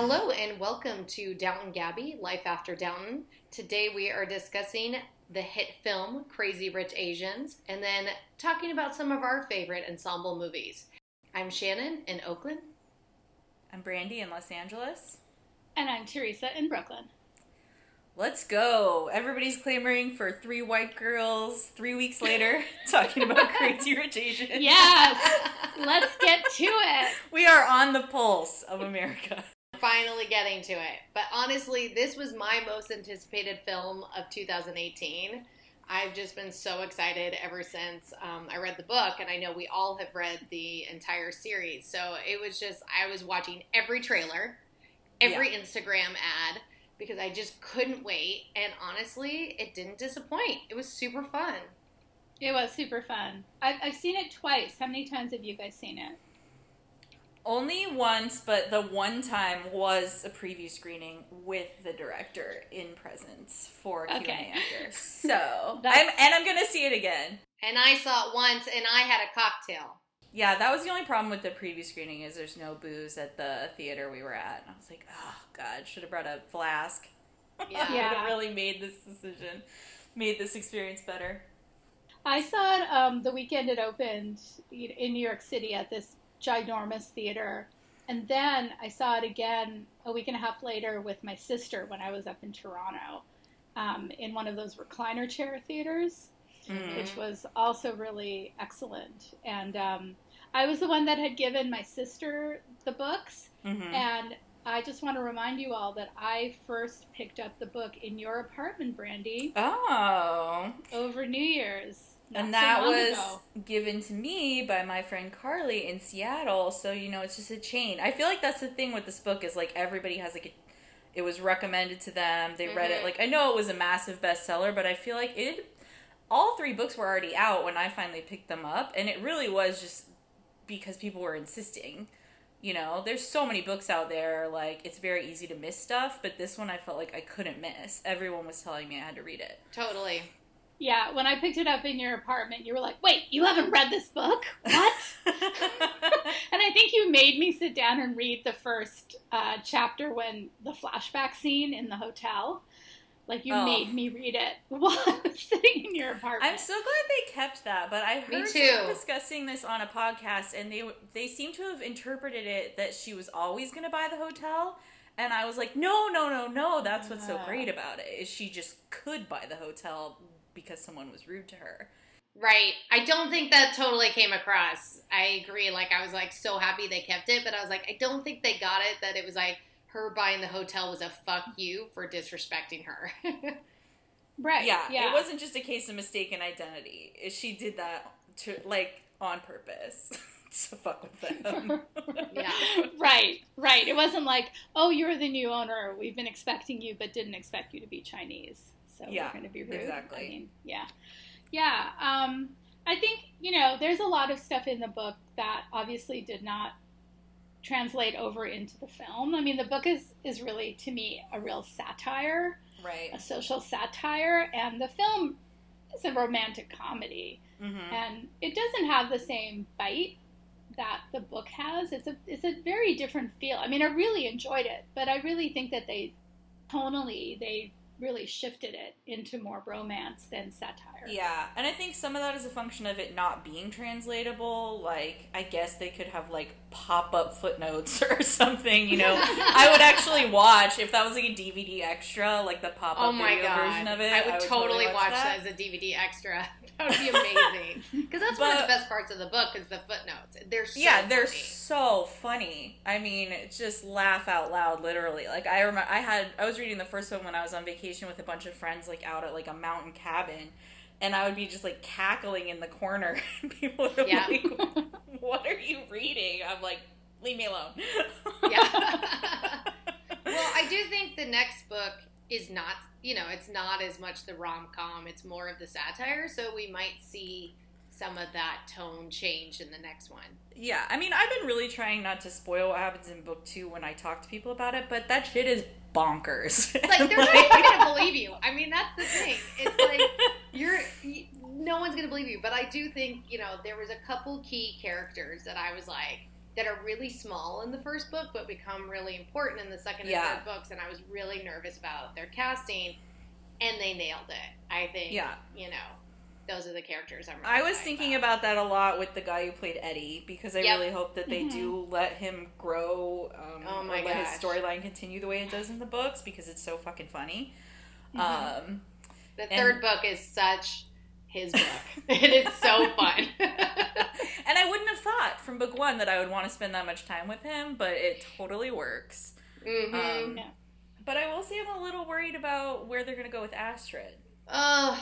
Hello and welcome to Downton Gabby, Life After Downton. Today we are discussing the hit film Crazy Rich Asians and then talking about some of our favorite ensemble movies. I'm Shannon in Oakland. I'm Brandy in Los Angeles. And I'm Teresa in Brooklyn. Let's go. Everybody's clamoring for three white girls three weeks later talking about Crazy Rich Asians. Yes! Let's get to it. We are on the pulse of America. Finally getting to it. But honestly, this was my most anticipated film of 2018. I've just been so excited ever since um, I read the book, and I know we all have read the entire series. So it was just, I was watching every trailer, every yeah. Instagram ad, because I just couldn't wait. And honestly, it didn't disappoint. It was super fun. It was super fun. I've, I've seen it twice. How many times have you guys seen it? Only once, but the one time was a preview screening with the director in presence for Q&A okay. after. So, I'm, and I'm going to see it again. And I saw it once, and I had a cocktail. Yeah, that was the only problem with the preview screening is there's no booze at the theater we were at. And I was like, oh god, should have brought a flask. Yeah, yeah. would have really made this decision, made this experience better. I saw it um, the weekend it opened in New York City at this ginormous theater. And then I saw it again a week and a half later with my sister when I was up in Toronto um, in one of those recliner chair theaters, mm-hmm. which was also really excellent. And um, I was the one that had given my sister the books. Mm-hmm. And I just want to remind you all that I first picked up the book in your apartment, Brandy. Oh. Over New Year's. Not and that so was ago. given to me by my friend Carly in Seattle. So you know, it's just a chain. I feel like that's the thing with this book is like everybody has like a, it was recommended to them. They mm-hmm. read it. Mm-hmm. Like I know it was a massive bestseller, but I feel like it. All three books were already out when I finally picked them up, and it really was just because people were insisting. You know, there's so many books out there. Like it's very easy to miss stuff, but this one I felt like I couldn't miss. Everyone was telling me I had to read it. Totally. Yeah, when I picked it up in your apartment, you were like, "Wait, you haven't read this book? What?" and I think you made me sit down and read the first uh, chapter when the flashback scene in the hotel. Like you oh. made me read it while I was sitting in your apartment. I'm so glad they kept that. But I heard them discussing this on a podcast, and they they seem to have interpreted it that she was always going to buy the hotel. And I was like, no, no, no, no. That's what's so great about it is she just could buy the hotel because someone was rude to her. Right. I don't think that totally came across. I agree. Like, I was like so happy they kept it, but I was like, I don't think they got it that it was like her buying the hotel was a fuck you for disrespecting her. right. Yeah, yeah. It wasn't just a case of mistaken identity. She did that to, like, on purpose. to fuck with them. yeah. Right, right. It wasn't like, oh, you're the new owner. We've been expecting you, but didn't expect you to be Chinese so yeah, we're going to be rude. Exactly. I mean, yeah, yeah. Um, I think you know there's a lot of stuff in the book that obviously did not translate over into the film. I mean, the book is is really to me a real satire, right? A social satire, and the film is a romantic comedy, mm-hmm. and it doesn't have the same bite that the book has. It's a it's a very different feel. I mean, I really enjoyed it, but I really think that they tonally they really shifted it into more romance than satire. Yeah, and I think some of that is a function of it not being translatable. Like, I guess they could have like pop up footnotes or something. You know, I would actually watch if that was like a DVD extra, like the pop up oh video God. version of it. I would, I would totally, totally, watch, watch that. that. as a DVD extra. That would be amazing because that's but, one of the best parts of the book is the footnotes. They're so yeah, funny. they're so funny. I mean, just laugh out loud, literally. Like I remember, I had I was reading the first one when I was on vacation with a bunch of friends, like out at like a mountain cabin and I would be just like cackling in the corner. People would yeah. like, "What are you reading?" I'm like, "Leave me alone." yeah. well, I do think the next book is not, you know, it's not as much the rom com. It's more of the satire. So we might see some of that tone change in the next one. Yeah, I mean, I've been really trying not to spoil what happens in book two when I talk to people about it, but that shit is bonkers. Like they're not even gonna believe you. I mean, that's the thing. It's like you're, you, no one's gonna believe you. But I do think you know there was a couple key characters that I was like, that are really small in the first book but become really important in the second and Yeah. third books and I was really nervous about their casting and they nailed it. I think Yeah. you know, those are the characters I'm really I was thinking about that a lot with the guy who played Eddie because I Yep. really hope that they Mhm. do let him grow um, Oh my or let his storyline continue the way it does in the books because it's so fucking funny. Mhm. Um, The And- third book is such his book. it is so fun. and I wouldn't have thought from book one that I would want to spend that much time with him, but it totally works. hmm Um, Yeah. But I will say I'm a little worried about where they're going to go with Astrid. Ugh.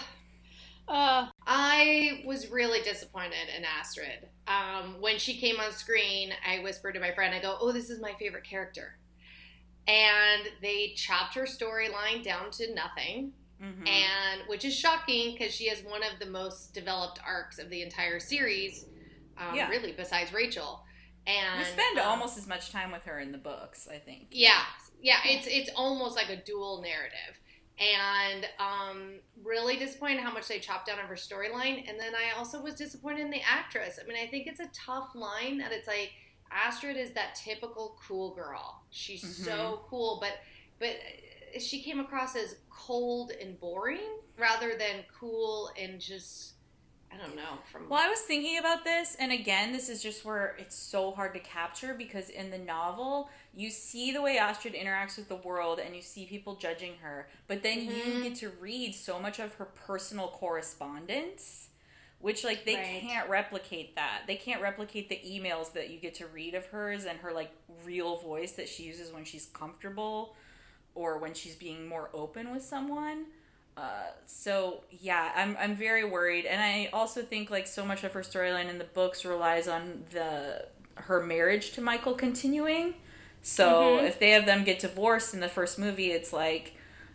Uh, I was really disappointed in Astrid. Um, when she came on screen, I whispered to my friend, I go, Oh, this is my favorite character. And they chopped her storyline down to nothing, Mhm. and which is shocking because she has one of the most developed arcs of the entire series, um, Yeah. really, besides Rachel. And we spend um, almost as much time with her in the books, I think. yeah, yeah, it's it's almost like a dual narrative, and um, really disappointed how much they chopped down of her storyline. And then I also was disappointed in the actress. I mean, I think it's a tough line that it's like Astrid is that typical cool girl. She's so cool, but but she came across as cold and boring rather than cool and just I don't know from Well, I was thinking about this, and again, this is just where it's so hard to capture because in the novel, you see the way Astrid interacts with the world and you see people judging her, but then you Mhm. get to read so much of her personal correspondence, which, like, they Right. can't replicate that. They can't replicate the emails that you get to read of hers and her, like, real voice that she uses when she's comfortable or when she's being more open with someone. Uh, so yeah, I'm I'm very worried, and I also think like so much of her storyline in the books relies on the her marriage to Michael continuing. So Mhm. if they have them get divorced in the first movie, it's like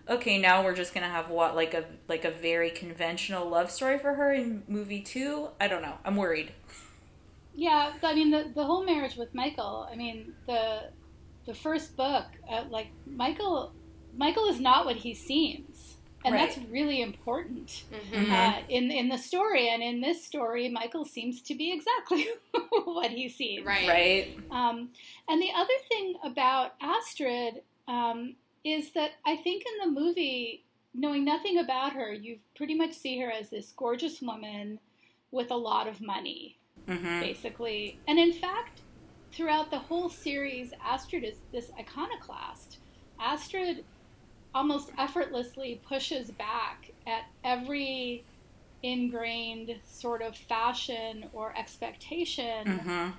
okay, now we're just gonna have what like a like a very conventional love story for her in movie two. I don't know. I'm worried. yeah, I mean the the whole marriage with Michael. I mean the the first book, uh, like Michael, Michael is not what he seems, and Right. that's really important Mhm. Mhm. uh, in in the story. And in this story, Michael seems to be exactly what he seems. right Right? Um, and the other thing about Astrid um, is that I think in the movie, knowing nothing about her, you pretty much see her as this gorgeous woman with a lot of money, Mm-hmm. basically. And in fact, throughout the whole series, Astrid is this iconoclast. Astrid almost effortlessly pushes back at every ingrained sort of fashion or expectation Mm-hmm.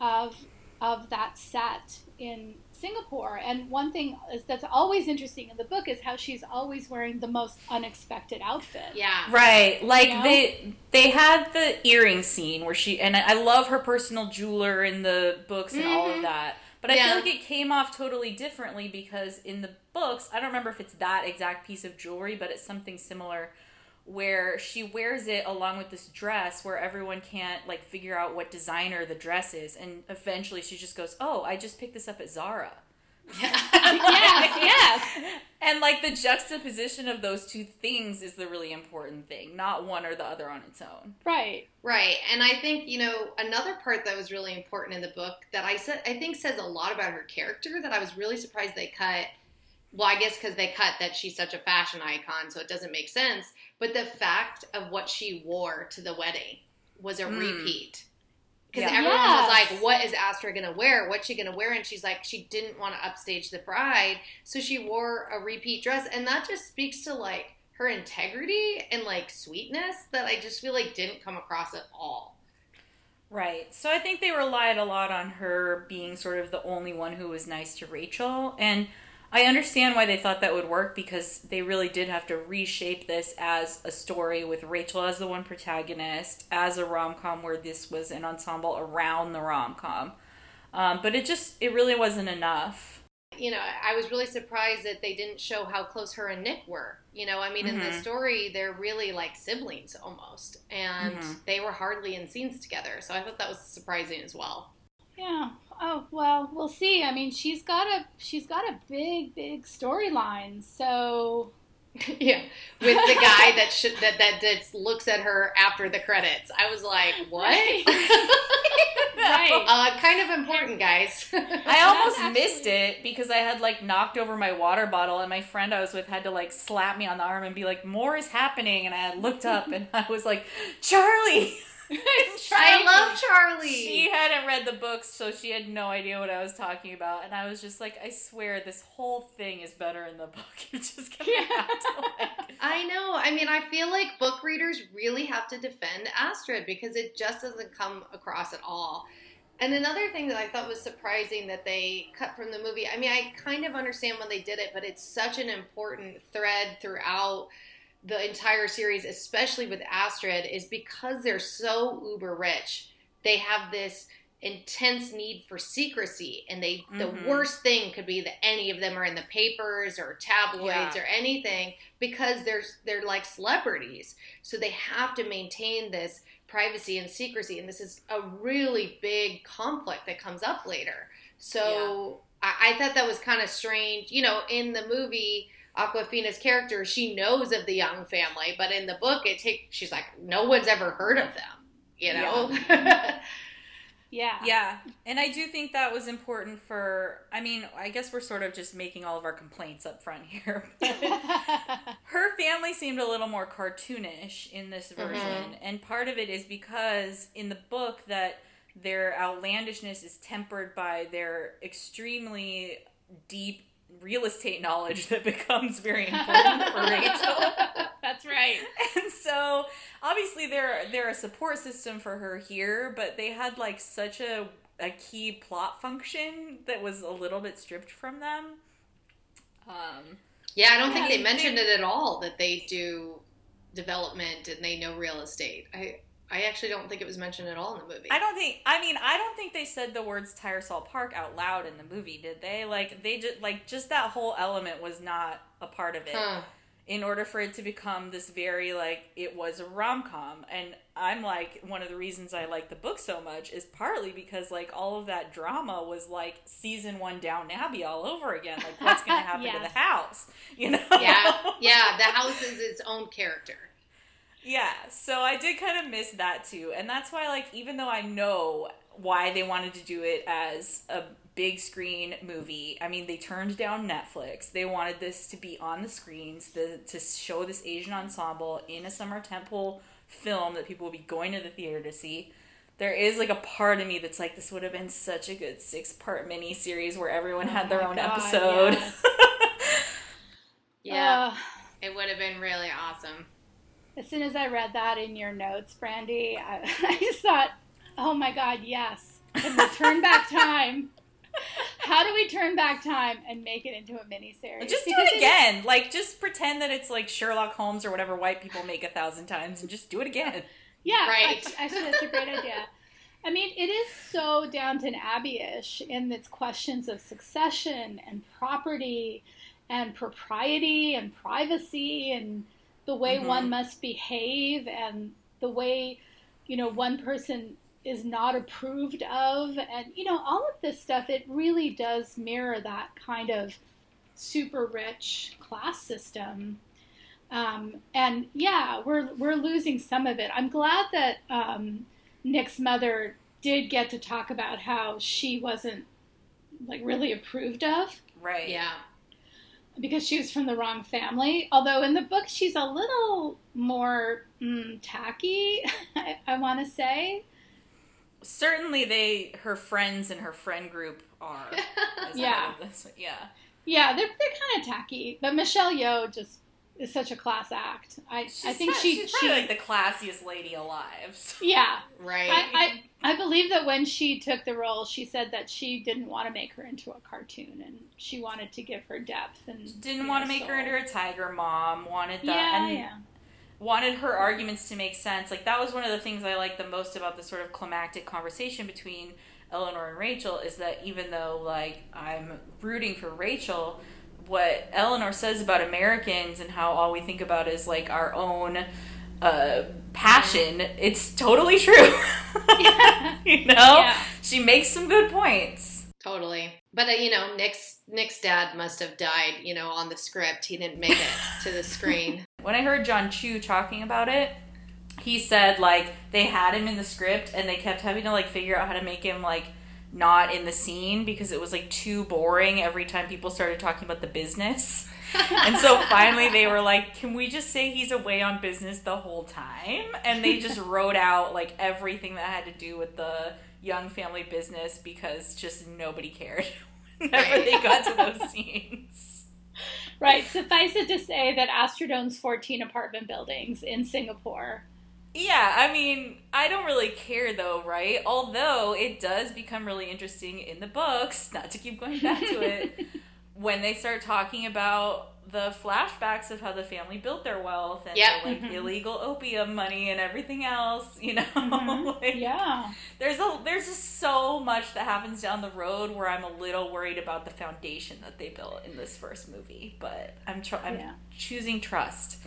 of of that set in Singapore. And one thing is that's always interesting in the book is how she's always wearing the most unexpected outfit. yeah Right. Like You know? they they had the earring scene where she and I I love her personal jeweler in the books and all of Mhm. that. But I Yeah. feel like it came off totally differently because in the books, I don't remember if it's that exact piece of jewelry, but it's something similar where she wears it along with this dress where everyone can't like figure out what designer the dress is and eventually she just goes, "Oh, I just picked this up at Zara." yeah yes, yes. And like the juxtaposition of those two things is the really important thing, not one or the other on its own. Right. Right. And I think, you know, another part that was really important in the book that I said I think says a lot about her character that I was really surprised they cut. Well, I guess because they cut that she's such a fashion icon, so it doesn't make sense. But the fact of what she wore to the wedding was a Mm. repeat. Because Yeah. everyone was like, what is Astrid going to wear? What's she going to wear? And she's like, she didn't want to upstage the bride. So she wore a repeat dress. And that just speaks to like her integrity and like sweetness that I just feel like didn't come across at all. Right. So I think they relied a lot on her being sort of the only one who was nice to Rachel. And I understand why they thought that would work because they really did have to reshape this as a story with Rachel as the one protagonist, as a rom com where this was an ensemble around the rom com. Um, but it just, it really wasn't enough. You know, I was really surprised that they didn't show how close her and Nick were. You know, I mean, in the Mhm. story, they're really like siblings almost, and Mhm. they were hardly in scenes together. So I thought that was surprising as well. Yeah. Oh well, we'll see. I mean, she's got a she's got a big big storyline. So yeah, with the guy that should that that that looks at her after the credits. I was like, what? Right. Uh, kind of important, guys. I almost actually- missed it because I had like knocked over my water bottle, and my friend I was with had to like slap me on the arm and be like, "More is happening." And I looked up, and I was like, "Charlie." I love Charlie. She hadn't read the books, so she had no idea what I was talking about, and I was just like, "I swear, this whole thing is better in the book. You're just gonna have to like." I know. I mean, I feel like book readers really have to defend Astrid because it just doesn't come across at all. And another thing that I thought was surprising that they cut from the movie, I mean, I kind of understand when they did it, but it's such an important thread throughout the entire series, especially with Astrid, is because they're so uber rich, they have this intense need for secrecy and they Mhm. the worst thing could be that any of them are in the papers or tabloids Yeah. or anything because they're they're like celebrities so they have to maintain this privacy and secrecy and this is a really big conflict that comes up later so I, I thought that was kind of strange you know in the movie Awkwafina's character she knows of the young family but in the book it takes she's like no one's ever heard of them you know Yeah. Yeah, and I do think that was important for. I mean, I guess we're sort of just making all of our complaints up front here. Her family seemed a little more cartoonish in this mm-hmm. version, and part of it is because in the book that their outlandishness is tempered by their extremely deep real estate knowledge that becomes very important for Rachel. That's right. And so obviously they're they're a support system for her here, but they had like such a a key plot function that was a little bit stripped from them. Um Yeah, I don't think Yeah, they mentioned it at all that they do development and they know real estate. I I actually don't think it was mentioned at all in the movie. I don't think I mean I don't think they said the words Tyersall Park out loud in the movie, did they? Like they just like just that whole element was not a part of it. Huh. in order for it to become this very like it was a rom-com and i'm like one of the reasons i like the book so much is partly because like all of that drama was like season one Downton Abbey all over again like what's gonna happen to the house you know Yeah, yeah, the house is its own character. Yeah so i did kind of miss that too and that's why like even though i know why they wanted to do it as a big screen movie i mean they turned down netflix they wanted this to be on the screens the, to show this asian ensemble in a summer tentpole film that people will be going to the theater to see there is like a part of me that's like this would have been such a good six part mini series where everyone had oh their Oh own God, episode yes. Yeah, Ugh. it would have been really awesome. As soon as I read that in your notes, Brandy, I, I just thought, oh my God, yes. Can we turn back time? How do we turn back time and make it into a miniseries? Just do Because it again. Like, just pretend that it's like Sherlock Holmes or whatever white people make a thousand times, and just do it again. Yeah, Right. Actually, actually, that's a great idea. I mean, it is so Downton Abbey-ish in its questions of succession and property and propriety and privacy and the way Mhm. one must behave and the way, you know, one person is not approved of and you know all of this stuff it really does mirror that kind of super rich class system um, and yeah, we're we're losing some of it. I'm glad that um, Nick's mother did get to talk about how she wasn't like really approved of Right. Yeah, because she was from the wrong family. Although in the book she's a little more mm, tacky, I, I want to say. Certainly, they her friends and her friend group are. Yeah. Yeah. Yeah, they're they're kind of tacky, but Michelle Yeoh just is such a class act. I She's I think not- she she's she probably like the classiest lady alive. so- yeah right. I, I, I believe that when she took the role, she said that she didn't want to make her into a cartoon and she wanted to give her depth and Didn't want to know, make her into a tiger mom. Wanted that. Yeah, and yeah. wanted her arguments to make sense. Like that was one of the things I liked the most about the sort of climactic conversation between Eleanor and Rachel is that even though like I'm rooting for Rachel, what Eleanor says about Americans and how all we think about is like our own uh, passion, it's totally true. Yeah. you know? Yeah. She makes some good points. totally. But uh, you know, Nick's Nick's dad must have died. You know, on the script, he didn't make it to the screen. When I heard Jon Chu talking about it, he said like they had him in the script and they kept having to like figure out how to make him like not in the scene because it was like too boring every time people started talking about the business. and so finally they were like, "Can we just say he's away on business the whole time?" And they just wrote out like everything that had to do with the young family business because just nobody cared whenever they got to those scenes. Right. Suffice it to say that Astrid owns 14 apartment buildings in Singapore. Yeah, I mean, I don't really care though, right? Although it does become really interesting in the books, not to keep going back to it, when they start talking about the flashbacks of how the family built their wealth and Yep. the, like Mhm. illegal opium money and everything else, you know. Mhm. Like, Yeah. There's a there's just so much that happens down the road where I'm a little worried about the foundation that they built in this first movie, but I'm tr- I'm Yeah. choosing trust.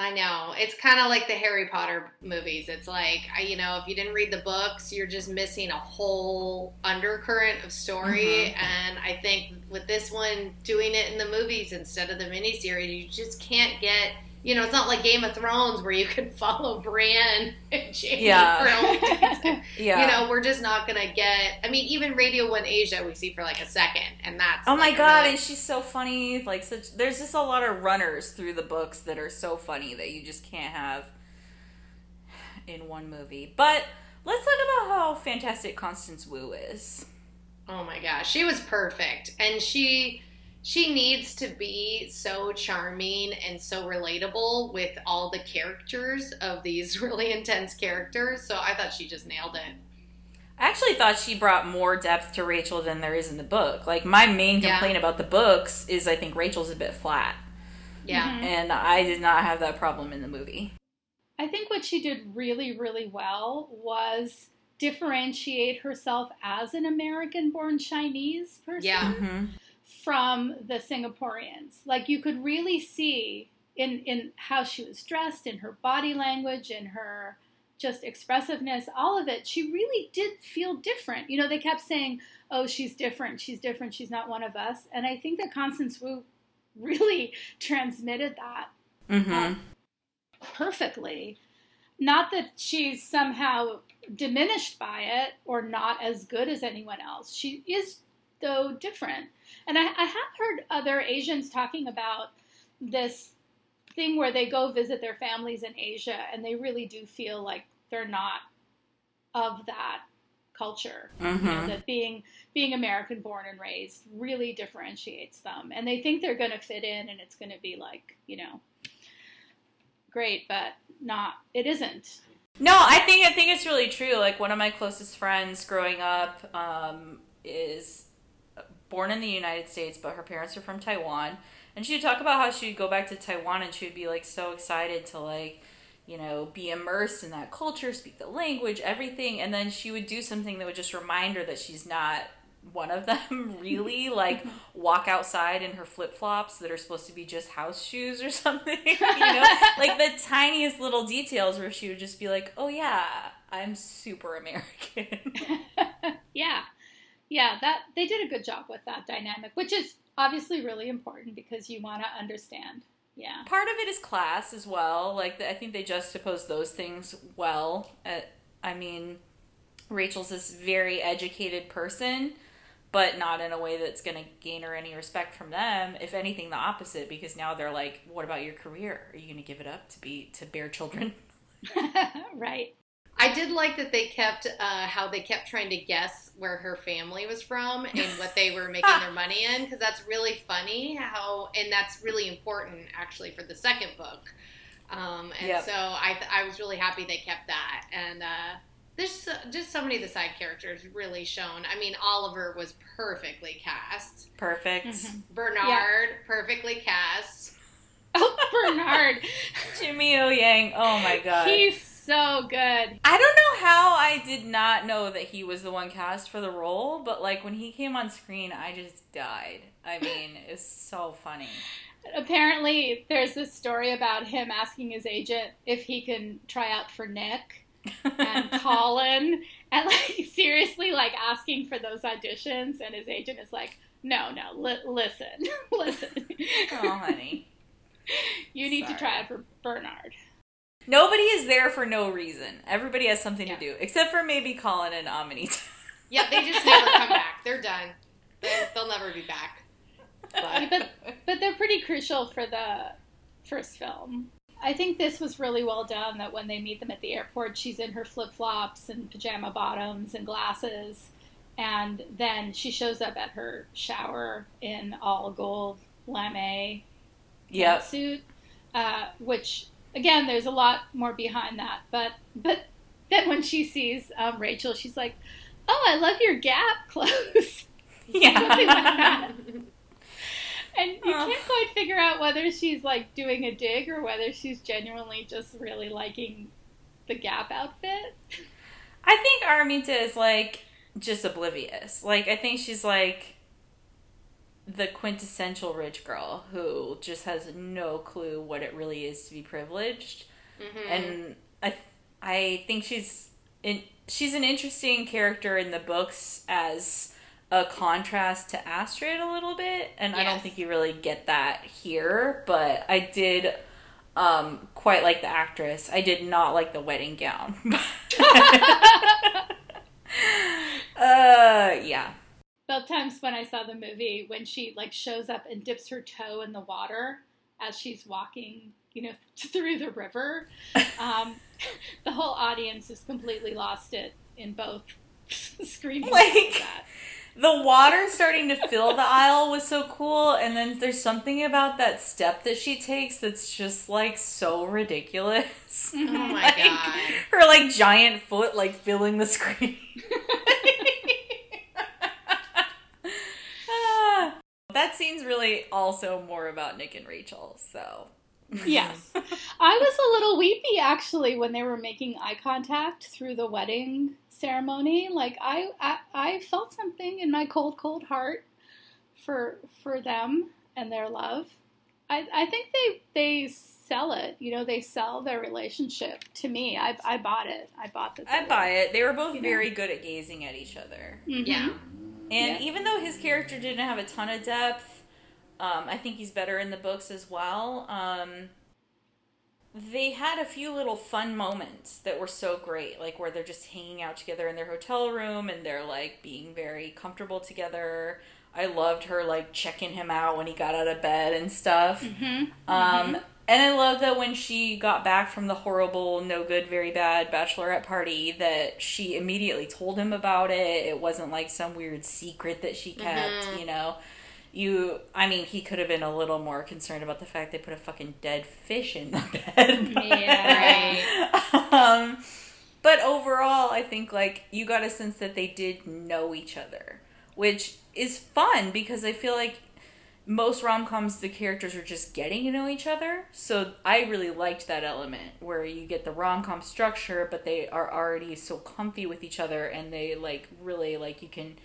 I know. It's kind of like the Harry Potter movies. It's like, you know, if you didn't read the books, you're just missing a whole undercurrent of story. Mm-hmm. And I think with this one, doing it in the movies instead of the miniseries, you just can't get, you know, it's not like Game of Thrones where you can follow Bran and Jamie Yeah. Yeah. You know, we're just not going to get, I mean, even Radio 1 Asia we see for like a second. And that's. Oh my like, a god, really- and she's so funny. Like such there's just a lot of runners through the books that are so funny that you just can't have in one movie. But let's talk about how fantastic Constance Wu is. Oh my gosh, she was perfect, and she she needs to be so charming and so relatable with all the characters of these really intense characters. So I thought she just nailed it. I actually thought she brought more depth to Rachel than there is in the book. Like my main Yeah. complaint about the books is I think Rachel's a bit flat. Yeah, Mhm. And I did not have that problem in the movie. I think what she did really, really well was differentiate herself as an American born Chinese person Yeah. Mm-hmm. From the Singaporeans. Like you could really see in in how she was dressed, in her body language, in her just expressiveness, all of it. She really did feel different. You know, they kept saying, "Oh, she's different. She's different. She's not one of us." And I think that Constance Wu really transmitted that Mm-hmm. perfectly. Not that she's somehow diminished by it or not as good as anyone else. She is, though, different. And I, I have heard other Asians talking about this thing where they go visit their families in Asia and they really do feel like they're not of that culture. You know, Mm-hmm. that being being American born and raised really differentiates them. And they think they're going to fit in and it's going to be like, you know, great, but not, it isn't. No, I think I think it's really true. Like one of my closest friends growing up um, is born in the United States, but her parents are from Taiwan, and she would talk about how she would go back to Taiwan and she would be like so excited to like you know be immersed in that culture, speak the language, everything, and then she would do something that would just remind her that she's not one of them really. Like walk outside in her flip-flops that are supposed to be just house shoes or something you know? Like the tiniest little details where she would just be like oh yeah i'm super american. Yeah. Yeah, that they did a good job with that dynamic, which is obviously really important because you want to understand. Yeah. part of it is class as well like i think they juxtapose those things well Uh, i mean rachel's this very educated person but not in a way that's going to gain her any respect from them if anything the opposite because now they're like what about your career are you going to give it up to be to bear children right. I did like that they kept uh, how they kept trying to guess where her family was from and what they were making their money in because that's really funny how and that's really important actually for the second book. Um, and Yep. so I, I was really happy they kept that and uh, there's just so many of the side characters really shown. I mean Oliver was perfectly cast. perfect Mhm. Bernard perfectly cast. Oh, Bernard. jimmy o yang oh my god He's so good. I don't know how I did not know that he was the one cast for the role, but like when he came on screen, I just died. I mean, it's so funny. Apparently, there's this story about him asking his agent if he can try out for Nick. and Colin and like seriously like asking for those auditions and his agent is like no no li- listen listen oh honey you need Sorry. to try it for Bernard nobody is there for no reason everybody has something Yeah. to do except for maybe Colin and Araminta Yeah, they just never come back. They're done. They'll, they'll never be back. but but they're pretty crucial for the first film. I think this was really well done. That when they meet them at the airport, she's in her flip flops and pajama bottoms and glasses, and then she shows up at her shower in all gold lame yep suit, uh, which again, there's a lot more behind that. But but then when she sees um, Rachel, she's like, "Oh, I love your Gap clothes." Something like yeah. And you Oh. can't quite figure out whether she's like doing a dig or whether she's genuinely just really liking the Gap outfit. I think Araminta is like just oblivious. Like I think she's like the quintessential rich girl who just has no clue what it really is to be privileged. Mhm. And I I think she's in she's an interesting character in the books as a contrast to Astrid a little bit, and I don't think you really get that here, but I did um quite like the actress. I did not like the wedding gown. uh yeah. Both times when I saw the movie, when she like shows up and dips her toe in the water as she's walking, you know, through the river, um, the whole audience just completely lost it in both screaming Like- that. The water starting to fill the aisle was so cool, and then there's something about that step that she takes that's just like so ridiculous. Oh my Like, god. Her like giant foot like filling the screen. Ah. That scene's really also more about Nick and Rachel, so Yes. I was a little weepy actually when they were making eye contact through the wedding ceremony. Like I, I, I felt something in my cold, cold heart for for them and their love. I, I think they they sell it. You know, they sell their relationship to me. I, I bought it. I bought the. I buy it. They were both You know. very good at gazing at each other. Mm-hmm. Yeah. And Yeah. even though his character didn't have a ton of depth, um, I think he's better in the books as well. Um, they had a few little fun moments that were so great, like where they're just hanging out together in their hotel room and they're like being very comfortable together. I loved her like checking him out when he got out of bed and stuff. hmm Um, and I love that when she got back from the horrible, no good, very bad bachelorette party, that she immediately told him about it. It wasn't like some weird secret that she kept, Mhm. you know. You, I mean, he could have been a little more concerned about the fact they put a fucking dead fish in the bed. Yeah. um, but overall, I think like you got a sense that they did know each other, which is fun because I feel like most rom coms the characters are just getting to know each other. So I really liked that element where you get the rom com structure, but they are already so comfy with each other and they like really like you can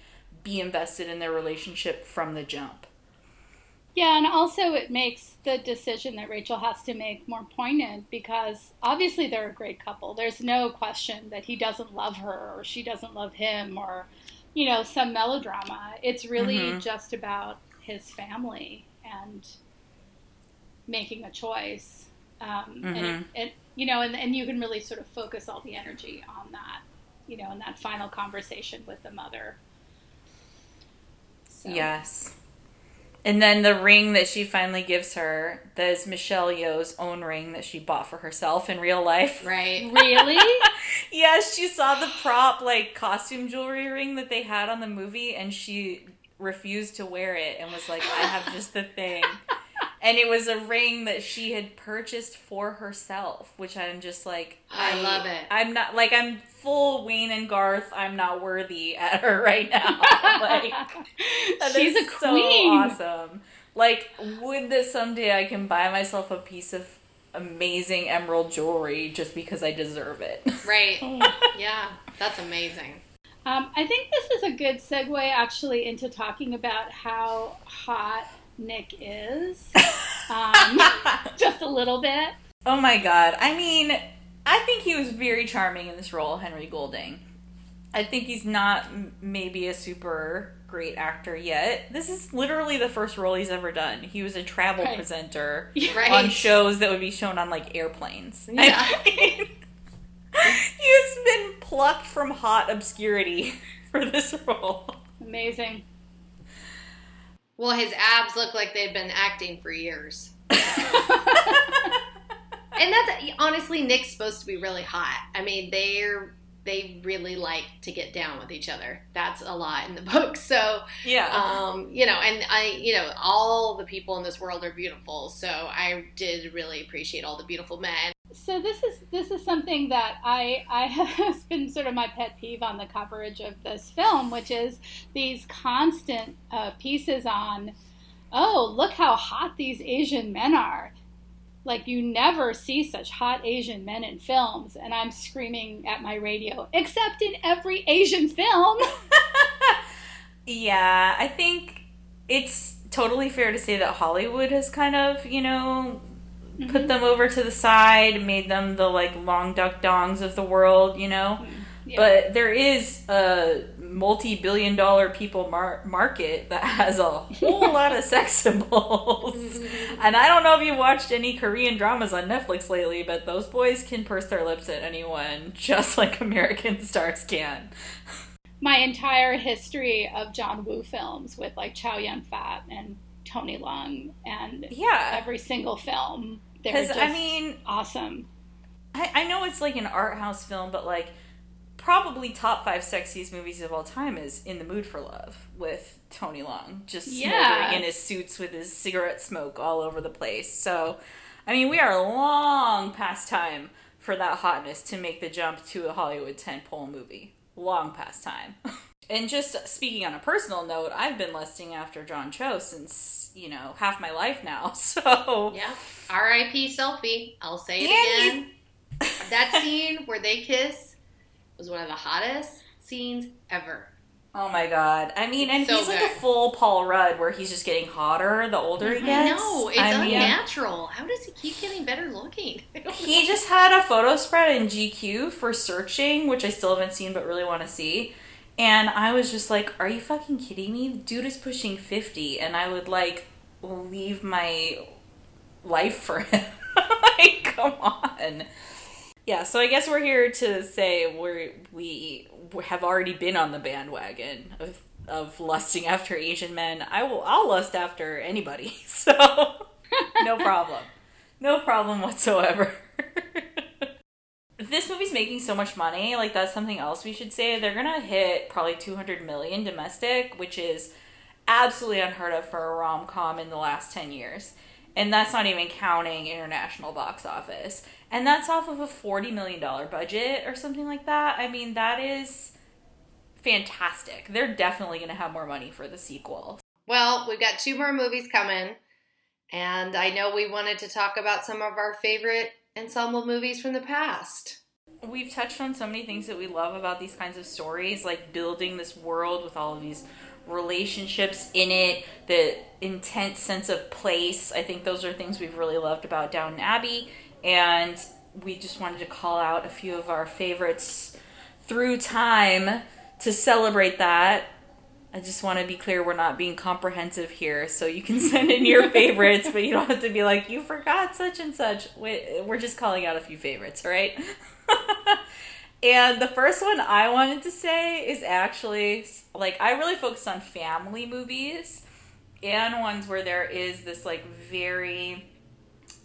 be invested in their relationship from the jump. Yeah, and also it makes the decision that Rachel has to make more poignant because obviously they're a great couple. There's no question that he doesn't love her or she doesn't love him or, you know, some melodrama. It's really Mhm. just about his family and making a choice. Um, And, it, it, you know, and, and you can really sort of focus all the energy on that, you know, in that final conversation with the mother. So. Yes. And then the ring that she finally gives her, that is Michelle Yeoh's own ring that she bought for herself in real life. Right. Really? Yes, she saw the prop like costume jewelry ring that they had on the movie and she refused to wear it and was like, I have just the thing. And it was a ring that she had purchased for herself, which I'm just like, I love it. I'm not like I'm full Wayne and Garth. I'm not worthy at her right now. like She's a so queen. awesome. Like, would that someday I can buy myself a piece of amazing emerald jewelry just because I deserve it? Right. Yeah. That's amazing. Um, I think this is a good segue actually into talking about how hot Nick is. Um, just a little bit. oh my god. I mean, I think he was very charming in this role, Henry Golding. I think he's not m- maybe a super great actor yet. This is literally the first role he's ever done. He was a travel Right. presenter Right. on shows that would be shown on like airplanes. Yeah. I mean, he has been plucked from hot obscurity for this role. Amazing. Well, his abs look like they've been acting for years. And that's honestly Nick's supposed to be really hot. I mean, they're they really like to get down with each other. That's a lot in the book. So, Yeah. um, you know, and I, you know, all the people in this world are beautiful. So I did really appreciate all the beautiful men. So this is this is something that I I has been sort of my pet peeve on the coverage of this film, which is these constant uh, pieces on, oh look how hot these Asian men are. Like you never see such hot Asian men in films, and I'm screaming at my radio, except in every Asian film. Yeah, I think it's totally fair to say that Hollywood has kind of, you know, put mm-hmm. them over to the side, made them the like Long Duk Dongs of the world, you know. Mm-hmm. Yeah. But there is a multi-billion dollar people mar- market that has a whole lot of sex symbols. Mm-hmm. and I don't know if you've watched any Korean dramas on Netflix lately, but those boys can purse their lips at anyone just like American stars can. my entire history of John Woo films with like Chow Yun Fat and Tony Leung and Yeah. every single film. They're Because just I mean, awesome. I, I know it's like an art house film, but like probably top five sexiest movies of all time is In the Mood for Love with Tony Leung just smoldering Yes. in his suits with his cigarette smoke all over the place. So, I mean, we are long past time for that hotness to make the jump to a Hollywood tentpole movie. Long past time. And just speaking on a personal note, I've been lusting after John Cho since, you know, half my life now. So, Yeah. R.I.P. selfie. I'll say it And again. That scene where they kiss was one of the hottest scenes ever. Oh my god. I mean, and So he's like a full Paul Rudd where he's just getting hotter the older he I gets. know. It's I mean, unnatural. How does he keep getting better looking? He know. just had a photo spread in GQ for searching, which I still haven't seen but really want to see. And I was just like, are you fucking kidding me? Dude is pushing 50 and I would like leave my life for him. like, come on. Yeah, so I guess we're here to say we're, we have already been on the bandwagon of of lusting after Asian men. I will I'll lust after anybody. So no problem. No problem whatsoever. this movie's making so much money, like that's something else we should say. They're gonna hit probably 200 million domestic, which is absolutely unheard of for a rom com in the last 10 years. And that's not even counting international box office. And that's off of a $40 million budget or something like that. I mean, that is fantastic. They're definitely going to have more money for the sequel. Well, we've got two more movies coming. And I know we wanted to talk about some of our favorite ensemble movies from the past. We've touched on so many things that we love about these kinds of stories, like building this world with all of these relationships in it, the intense sense of place. I think those are things we've really loved about Downton Abbey. And we just wanted to call out a few of our favorites through time to celebrate that. I just want to be clear we're not being comprehensive here, so you can send in your favorites, but you don't have to be like, you forgot such and such. We- We're just calling out a few favorites, all right? and the first one I wanted to say is actually like, I really focus on family movies and ones where there is this like very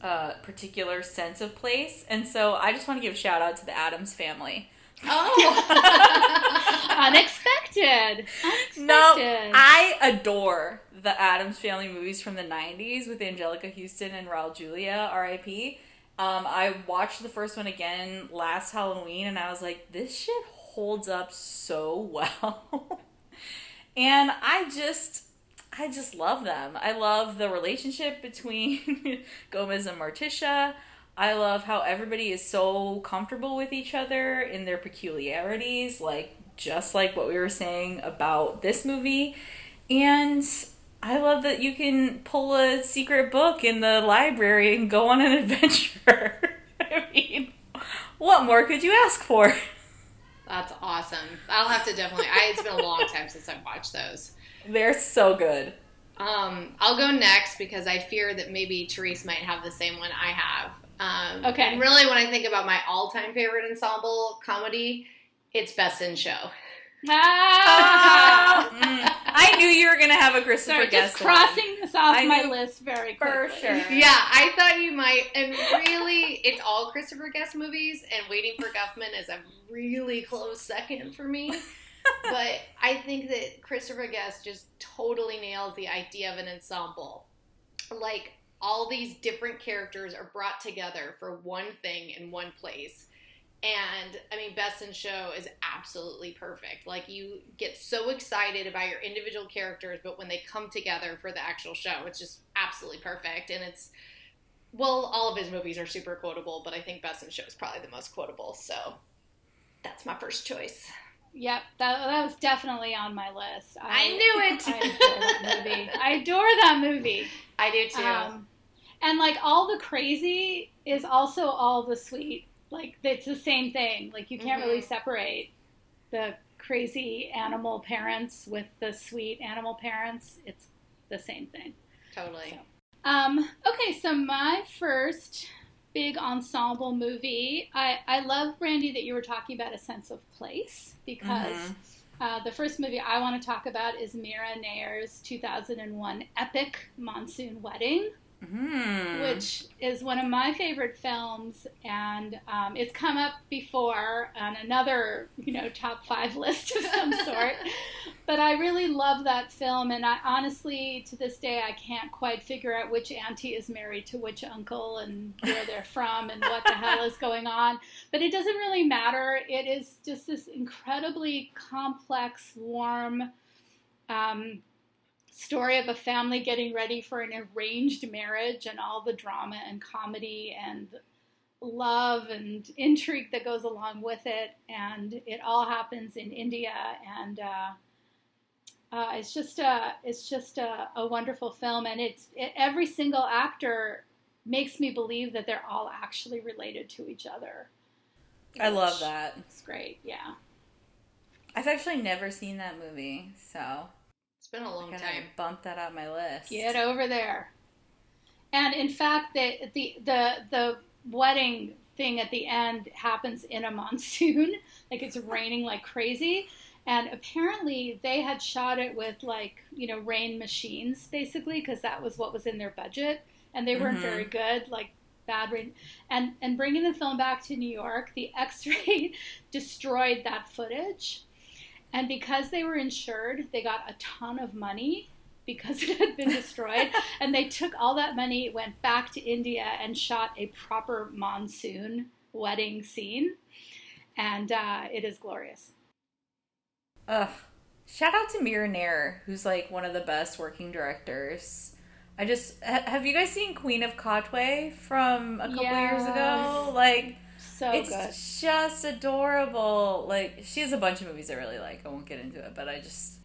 uh, particular sense of place. And so I just want to give a shout out to the Addams family. Oh! Unexpected. Unexpected. No, I adore the Addams Family movies from the '90s with Anjelica Huston and Raul Julia, R.I.P. Um, I watched the first one again last Halloween, and I was like, "This shit holds up so well," and I just, I just love them. I love the relationship between Gomez and Morticia. I love how everybody is so comfortable with each other in their peculiarities, like just like what we were saying about this movie. And I love that you can pull a secret book in the library and go on an adventure. I mean, what more could you ask for? That's awesome. I'll have to definitely. I, it's been a long time since I've watched those. They're so good. Um, I'll go next because I fear that maybe Therese might have the same one I have. Um, Okay. And really, when I think about my all-time favorite ensemble comedy, it's Best in Show. Ah! Mm, I knew you were gonna have a Christopher Sorry, Guest just crossing this off I my list very quickly. for quickly. sure. Yeah, I thought you might. And really, it's all Christopher Guest movies, and Waiting for Guffman is a really close second for me. but I think that Christopher Guest just totally nails the idea of an ensemble. Like, all these different characters are brought together for one thing in one place. And I mean, Best in Show is absolutely perfect. Like, you get so excited about your individual characters, but when they come together for the actual show, it's just absolutely perfect. And it's, well, all of his movies are super quotable, but I think Best in Show is probably the most quotable. So that's my first choice. Yep, that, that was definitely on my list. I knew it. I adore that movie. I adore that movie. I do too. Um, and like all the crazy is also all the sweet. Like it's the same thing. Like you can't really Mhm. separate the crazy animal parents with the sweet animal parents. It's the same thing. totally. Um, okay, so my first big ensemble movie, I, I love, Brandy, that you were talking about a sense of place because Mhm. uh, the first movie I want to talk about is Mira Nair's 2001 epic Monsoon Wedding, Mhm. which is one of my favorite films, and um, it's come up before on another, you know, top five list of some sort. But I really love that film, and I honestly, to this day, I can't quite figure out which auntie is married to which uncle and where they're from and what the hell is going on. But it doesn't really matter. It is just this incredibly complex, warm um, story of a family getting ready for an arranged marriage and all the drama and comedy and love and intrigue that goes along with it. And it all happens in India and. Uh, uh, it's just a it's just a, a wonderful film, and it's it, every single actor makes me believe that they're all actually related to each other. I love that. It's great, yeah. I've actually never seen that movie, so been a long I gotta time. bump that out my list. Get over there. And in fact, the the the the wedding thing at the end happens in a monsoon, like it's raining like crazy. And apparently, they had shot it with like you know rain machines, basically, because that was what was in their budget, and they weren't Mhm. very good, like bad rain. And and bringing the film back to New York, the X-ray destroyed that footage. And because they were insured, they got a ton of money because it had been destroyed. and they took all that money, went back to India, and shot a proper monsoon wedding scene. And uh, it is glorious. Ugh. Shout out to Mira Nair, who's like one of the best working directors. I just ha- have you guys seen Queen of Katwe from a couple years ago? Like So it's good. just adorable. Like she has a bunch of movies I really like. I won't get into it, but I just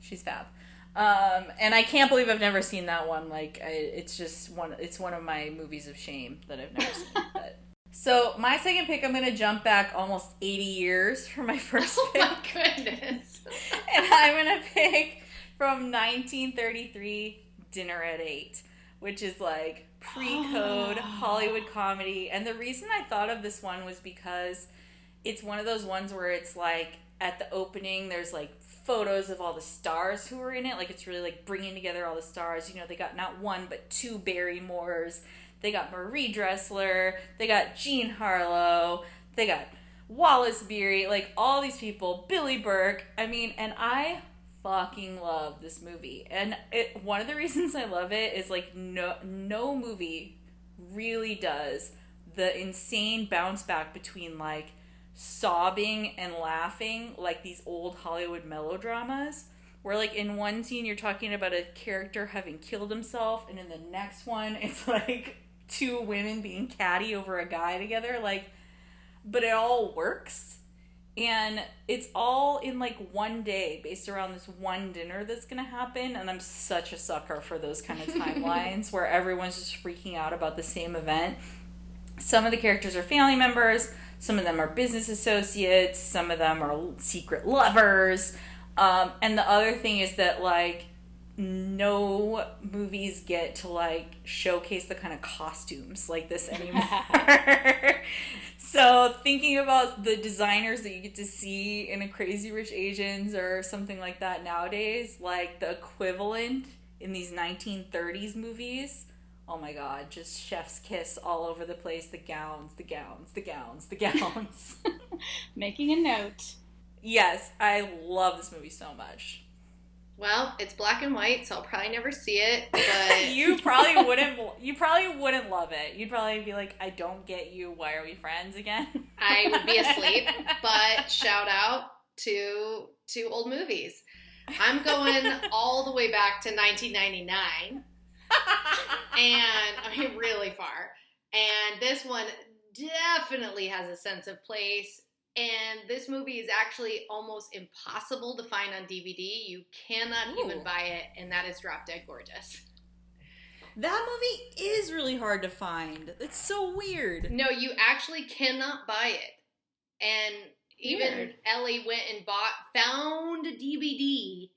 she's fab. Um, and I can't believe I've never seen that one. Like I, it's just one. It's one of my movies of shame that I've never seen. but so my second pick, I'm gonna jump back almost 80 years for my first Oh pick my goodness. and I'm gonna pick from 1933 Dinner at Eight, which is like pre-code Oh. Hollywood comedy. And the reason I thought of this one was because it's one of those ones where it's like at the opening, there's like photos of all the stars who were in it. Like it's really like bringing together all the stars. You know, they got not one but two Barrymores. They got Marie Dressler. They got Jean Harlow. They got Wallace Beery, like all these people, Billie Burke. I mean, and I fucking love this movie. And it one of the reasons I love it is like no no movie really does the insane bounce back between like sobbing and laughing like these old Hollywood melodramas. Where like in one scene you're talking about a character having killed himself, and in the next one it's like two women being catty over a guy together. Like but it all works and it's all in like one day based around this one dinner that's gonna happen and i'm such a sucker for those kind of timelines where everyone's just freaking out about the same event some of the characters are family members Some of them are business associates, some of them are secret lovers. Um, and the other thing is that, like, no movies get to like showcase the kind of costumes like this anymore. so thinking about the designers that you get to see in a Crazy Rich Asians or something like that nowadays, like the equivalent in these 1930s movies. Oh my god, just chef's kiss all over the place. The gowns, the gowns, the gowns, the gowns. Making a note. Yes, I love this movie so much. Well, it's black and white, so I'll probably never see it. But you probably wouldn't. You probably wouldn't love it. You'd probably be like, "I don't get you. Why are we friends again?" I would be asleep. But shout out to to old movies. I'm going all the way back to 1999, and I mean really far. And this one definitely has a sense of place and this movie is actually almost impossible to find on DVD. You cannot Ooh. even buy it, and that is Drop Dead Gorgeous. That movie is really hard to find. It's so weird. No, you actually cannot buy it. And even weird. Ellie went and bought, found a DVD,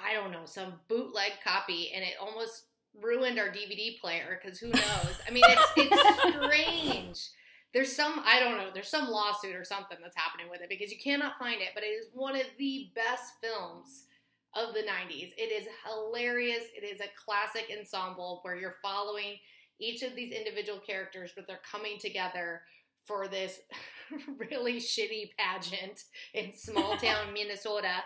I don't know, some bootleg copy, and it almost ruined our DVD player because who knows? I mean, it's, it's strange there's some I don't know, there's some lawsuit or something that's happening with it because you cannot find it, but it is one of the best films of the 90s. It is hilarious. It is a classic ensemble where you're following each of these individual characters, but they're coming together for this really shitty pageant in small town Minnesota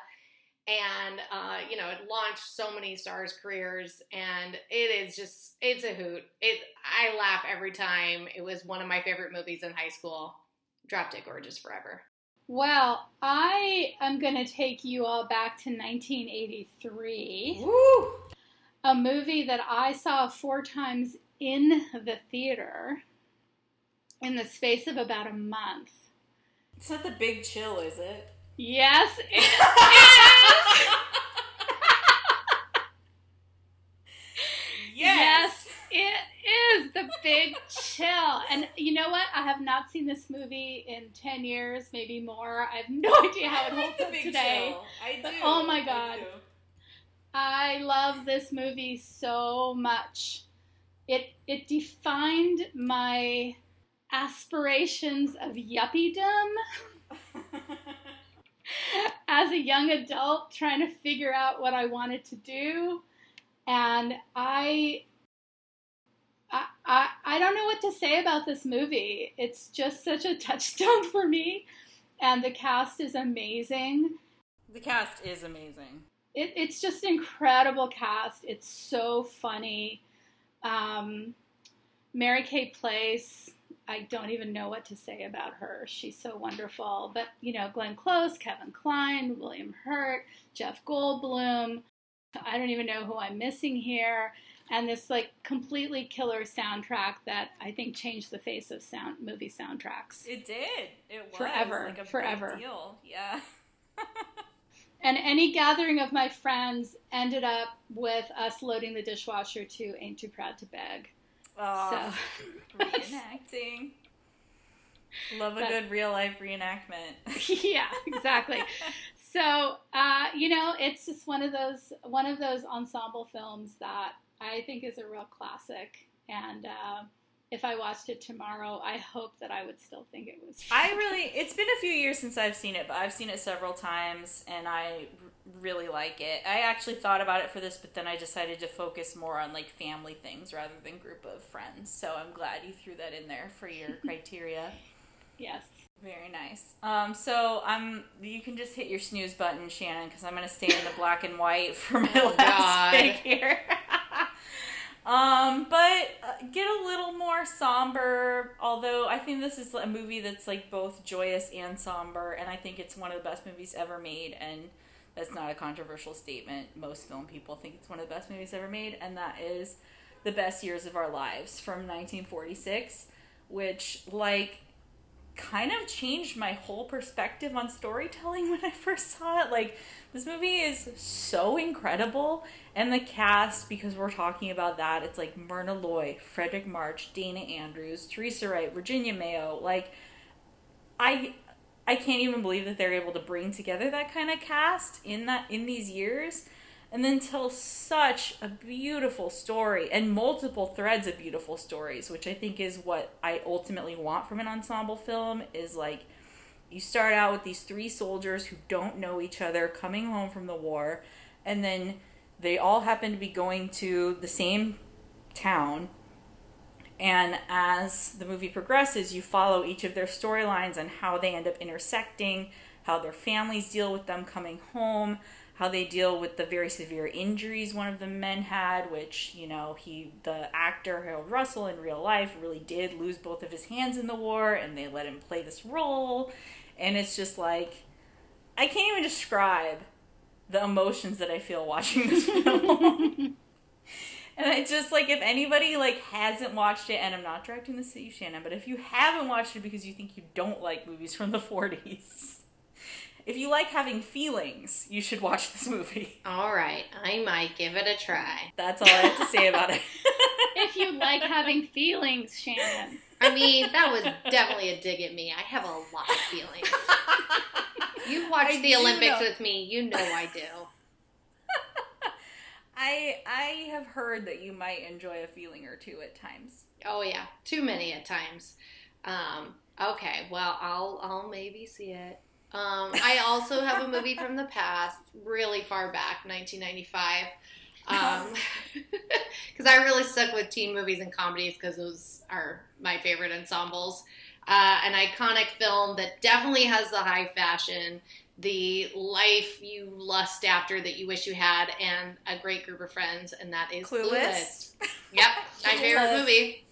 and uh, you know it launched so many stars careers and it is just it's a hoot. It i laugh every time. It was one of my favorite movies in high school. Drop dead gorgeous forever. Well i am going to take you all back to 1983 Woo! a movie that i saw four times in the theater in the space of about a month. It's not the big chill is it Yes, it is. yes. yes, it is the big chill. And you know what? I have not seen this movie in 10 years, maybe more. I have no idea how it holds up today. Chill. I do. But, oh my god. I, I love this movie so much. It it defined my aspirations of yuppiedom. as a young adult trying to figure out what I wanted to do. And I, I, I, I don't know what to say about this movie. It's just such a touchstone for me. And the cast is amazing. The cast is amazing. It, it's just an incredible cast. It's so funny. Um, Mary Kay Place I don't even know what to say about her. She's so wonderful. But, you know, Glenn Close, Kevin Kline, William Hurt, Jeff Goldblum. I don't even know who I'm missing here. And this like completely killer soundtrack that I think changed the face of sound movie soundtracks. It did. It was forever, like forever. deal. Yeah. and any gathering of my friends ended up with us loading the dishwasher to "Ain't Too Proud to Beg." Oh, so reenacting. Love a but, good real life reenactment. yeah, exactly. so uh, you know, it's just one of those one of those ensemble films that I think is a real classic, and uh, if I watched it tomorrow, I hope that I would still think it was. I really, it's been a few years since I've seen it, but I've seen it several times, and I really like it. I actually thought about it for this, but then I decided to focus more on like family things rather than group of friends. So I'm glad you threw that in there for your criteria. Yes. Very nice. Um, so I'm. You can just hit your snooze button, Shannon, because I'm going to stay in the black and white for my oh, last pick here. Um, but uh, get a little more somber. Although I think this is a movie that's like both joyous and somber, and I think it's one of the best movies ever made. And that's not a controversial statement. Most film people think it's one of the best movies ever made, and that is The Best Years of Our Lives from 1946, which, like, kind of changed my whole perspective on storytelling when I first saw it. Like, this movie is so incredible, and the cast, because we're talking about that, it's like Myrna Loy, Fredric March, Dana Andrews, Teresa Wright, Virginia Mayo, like I I can't even believe that they're able to bring together that kind of cast in that in these years and then tell such a beautiful story and multiple threads of beautiful stories, which I think is what I ultimately want from an ensemble film is like you start out with these three soldiers who don't know each other coming home from the war and then they all happen to be going to the same town. And as the movie progresses, you follow each of their storylines and how they end up intersecting, how their families deal with them coming home, how they deal with the very severe injuries one of the men had, which, you know, he, the actor Harold Russell in real life really did lose both of his hands in the war and they let him play this role. And it's just like, I can't even describe the emotions that I feel watching this film. And I just like if anybody like hasn't watched it, and I'm not directing this at you, Shannon, but if you haven't watched it because you think you don't like movies from the 40s, if you like having feelings, you should watch this movie. All right, I might give it a try. That's all I have to say about it. if you like having feelings, Shannon. I mean, that was definitely a dig at me. I have a lot of feelings. You've watched I the Olympics know. with me. You know I do. I I have heard that you might enjoy a feeling or two at times. Oh yeah, too many at times. Um, okay, well I'll I'll maybe see it. Um, I also have a movie from the past, really far back, 1995. Because I really stuck with teen movies and comedies because those are my favorite ensembles. Uh, an iconic film that definitely has the high fashion, the life you lust after that you wish you had, and a great group of friends, and that is Clueless. Clueless. Yep, my favorite movie.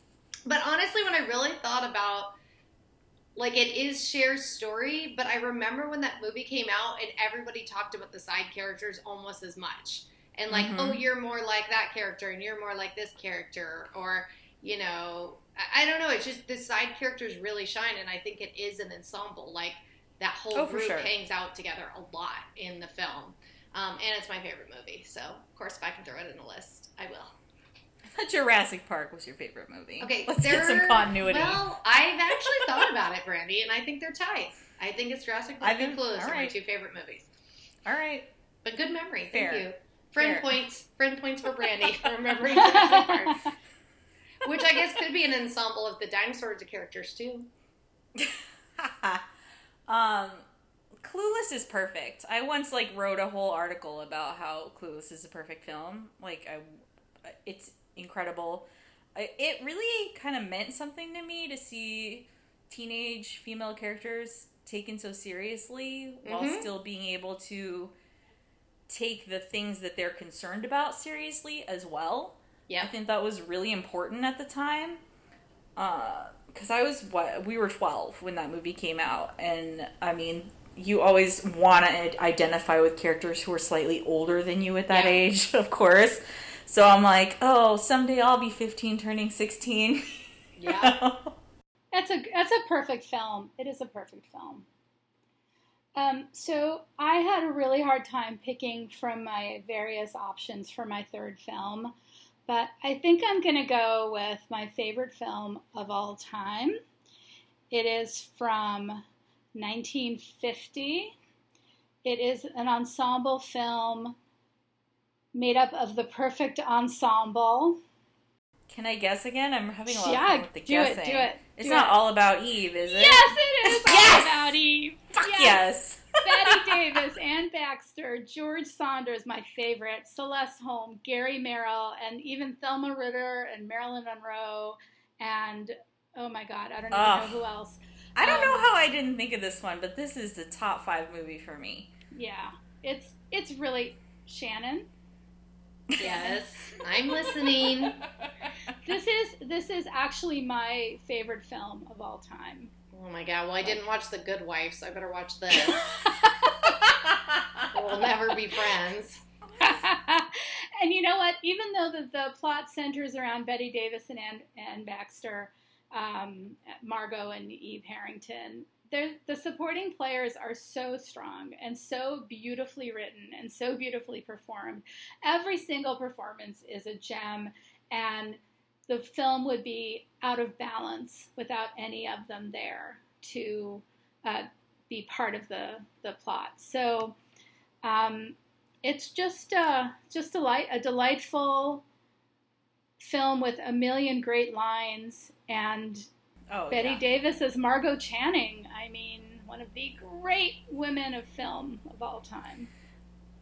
But honestly, when I really thought about like it is Cher's story, but I remember when that movie came out and everybody talked about the side characters almost as much. And like, Mhm. oh, you're more like that character and you're more like this character or you know, I, I don't know, it's just the side characters really shine and I think it is an ensemble. Like that whole Oh, group sure. hangs out together a lot in the film. Um, and it's my favorite movie. So, of course, if I can throw it in the list, I will. I thought Jurassic Park was your favorite movie. Okay, let's get some continuity. Well, I've actually thought about it, Brandy, and I think they're tied. I think it's Jurassic Park I've and Clueless are my two favorite movies. All right. But good memory, Fair. thank you. Friend Fair. points, friend points for Brandy for remembering Jurassic Park, which I guess could be an ensemble of the dinosaurs characters too. um, Clueless is perfect. I once like wrote a whole article about how Clueless is a perfect film. Like I, it's incredible. It really kind of meant something to me to see teenage female characters taken so seriously while Mhm. still being able to take the things that they're concerned about seriously as well. Yeah. I think that was really important at the time. Because I was, what, we were 12 when that movie came out. And I mean, you always want to identify with characters who are slightly older than you at that Yeah. age, of course. So I'm like, oh, someday I'll be 15 turning 16. yeah. That's a that's a perfect film. It is a perfect film. Um, so I had a really hard time picking from my various options for my third film, but I think I'm going to go with my favorite film of all time. It is from 1950. It is an ensemble film made up of the perfect ensemble. Can I guess again? I'm having a lot Yeah, of fun with the do it, guessing. do it, It's do not it. all about Eve, is it? Yes, it is all about Eve. Fuck Yes. yes. Bette Davis, Anne Baxter, George Sanders, my favorite, Celeste Holm, Gary Merrill, and even Thelma Ritter and Marilyn Monroe, and oh my God, I don't even Ugh. know who else. I don't Um, know how I didn't think of this one, but this is the top five movie for me. Yeah, it's it's really Shannon. I'm listening. This is this is actually my favorite film of all time. Oh my god! Well, I didn't watch The Good Wife, so I better watch this. we'll never be friends. and you know what? Even though the, the plot centers around Bette Davis and Anne, Anne Baxter, um, Margo and Eve Harrington, the supporting players are so strong and so beautifully written and so beautifully performed. Every single performance is a gem, and the film would be out of balance without any of them there to uh, be part of the the plot. So um, it's just uh, just a light, a delightful film with a million great lines and Oh, Bette yeah. Davis as Margo Channing. I mean, one of the great women of film of all time.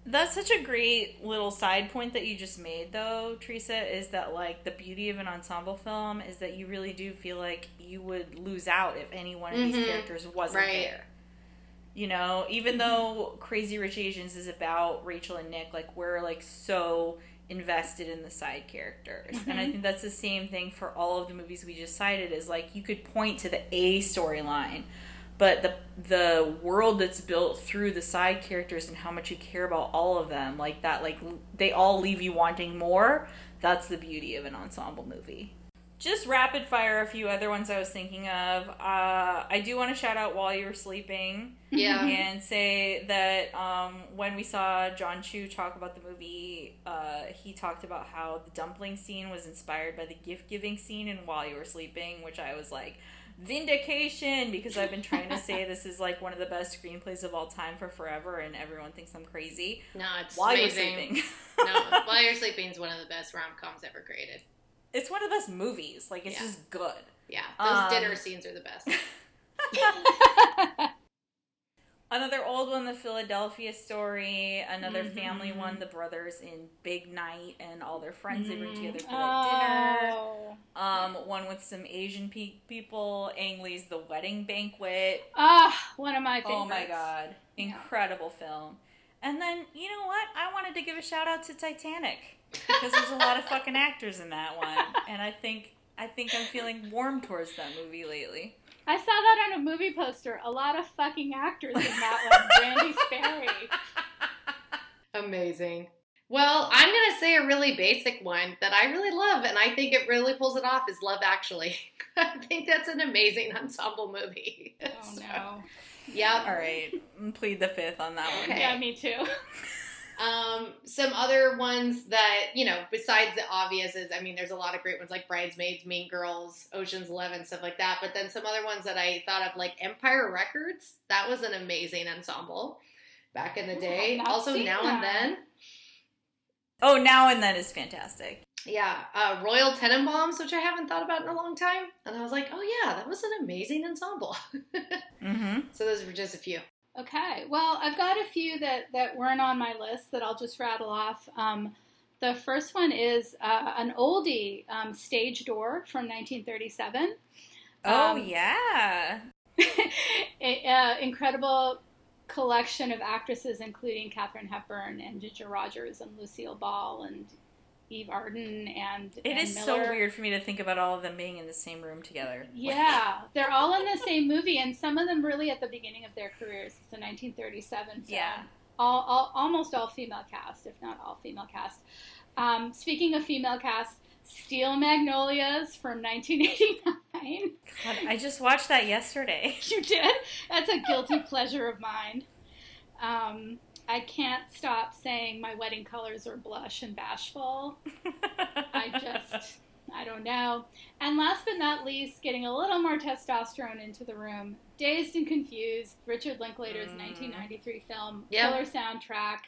That's such a great little side point that you just made, though, Teresa. Is that like the beauty of an ensemble film is that you really do feel like you would lose out if any one of Mhm. these characters wasn't Right. there. You know, even though Crazy Rich Asians is about Rachel and Nick, like we're like so invested in the side characters, and I Mhm. think that's the same thing for all of the movies we just cited. Is like you could point to the A storyline, but the the world that's built through the side characters and how much you care about all of them like that like they all leave you wanting more that's the beauty of an ensemble movie just rapid fire a few other ones i was thinking of uh, i do want to shout out while you were sleeping Yeah. and say that um, when we saw Jon Chu talk about the movie, uh, he talked about how the dumpling scene was inspired by the gift giving scene in While You Were Sleeping, which I was like, vindication, because I've been trying to say this is like one of the best screenplays of all time for forever, and everyone thinks I'm crazy. No, it's While amazing. You're Sleeping. no, While You're Sleeping is one of the best rom coms ever created. It's one of the best movies. Like, it's Yeah. just good. Yeah, those Um, dinner scenes are the best. Another old one, the Philadelphia story. Another Mhm. family one, the brothers in Big Night and all their friends they bring together for dinner. oh. Um, one with some Asian pe- people. Ang Lee's The Wedding Banquet. Ah, one of my favorites. Oh my god, incredible film. And then you know what? I wanted to give a shout out to Titanic because there's a lot of fucking actors in that one, and I think I think I'm feeling warm towards that movie lately. I saw that on a movie poster. A lot of fucking actors in that one. Brandy Sperry. Amazing. Well, I'm going to say a really basic one that I really love, and I think it really pulls it off is Love Actually. I think that's an amazing ensemble movie. Oh no. Yep. All right, plead the fifth on that one. Okay. Yeah, me too. Um, some other ones that, you know, besides the obvious is, I mean, there's a lot of great ones like Bridesmaids, Mean Girls, Ocean's Eleven, stuff like that. But then some other ones that I thought of, like Empire Records, that was an amazing ensemble back in the day. Also, Now that. and Then. Oh, now and then is fantastic. Yeah, uh, Royal Tenenbaums, which I haven't thought about in a long time. And I was like, oh, yeah, that was an amazing ensemble. Mm-hmm. so those were just a few. Okay. Well, I've got a few that, that weren't on my list that I'll just rattle off. Um, the first one is uh, an oldie, um, Stage Door from 1937. Oh Um, yeah. a, uh, incredible collection of actresses, including Katharine Hepburn and Ginger Rogers and Lucille Ball and Eve Arden and It is so weird for me to think about all of them being in the same room together. Yeah, they're all in the same movie, and some of them really at the beginning of their careers. It's a 1937 film. Yeah. All, all, almost all female cast, if not all female cast. Um, speaking of female cast, Steel Magnolias from 1989. God, I just watched that yesterday. You did? That's a guilty pleasure of mine. Um, I can't stop saying my wedding colors are blush and bashful. I just, I don't know. And last but not least, getting a little more testosterone into the room, Dazed and Confused, Richard Linklater's Mm. 1993 film, Yep. killer soundtrack,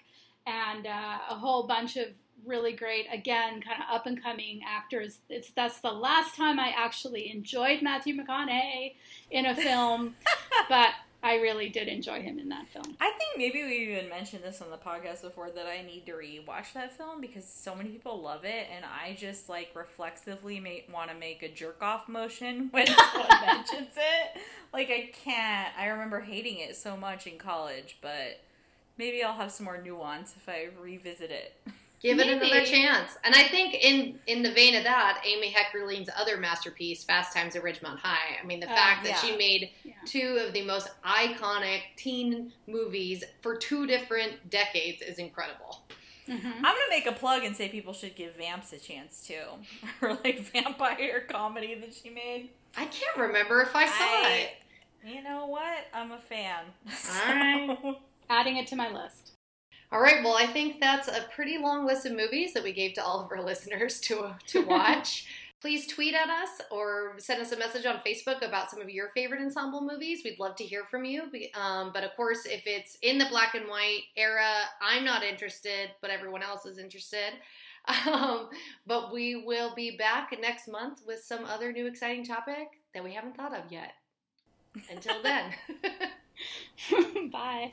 and uh, a whole bunch of really great, again, kind of up and coming actors. It's that's the last time I actually enjoyed Matthew McConaughey in a film, but I really did enjoy him in that film. I think maybe we even mentioned this on the podcast before that I need to rewatch that film because so many people love it, and I just like reflexively want to make a jerk off motion when someone mentions it. Like I can't. I remember hating it so much in college, but maybe I'll have some more nuance if I revisit it. Give it another chance. And I think in in the vein of that, Amy Heckerling's other masterpiece, Fast Times at Ridgemont High. I mean, the Oh, fact that yeah. she made Yeah. two of the most iconic teen movies for two different decades is incredible. Mhm. I'm gonna make a plug and say people should give Vamps a chance too, or like vampire comedy that she made. I can't remember if I saw I- it. You know what? I'm a fan. Alright. So- Adding it to my list. All right, well, I think that's a pretty long list of movies that we gave to all of our listeners to to watch. Please tweet at us or send us a message on Facebook about some of your favorite ensemble movies. We'd love to hear from you. Um, but of course, if it's in the black and white era, I'm not interested, but everyone else is interested. Um, but we will be back next month with some other new exciting topic that we haven't thought of yet. Until then. Bye.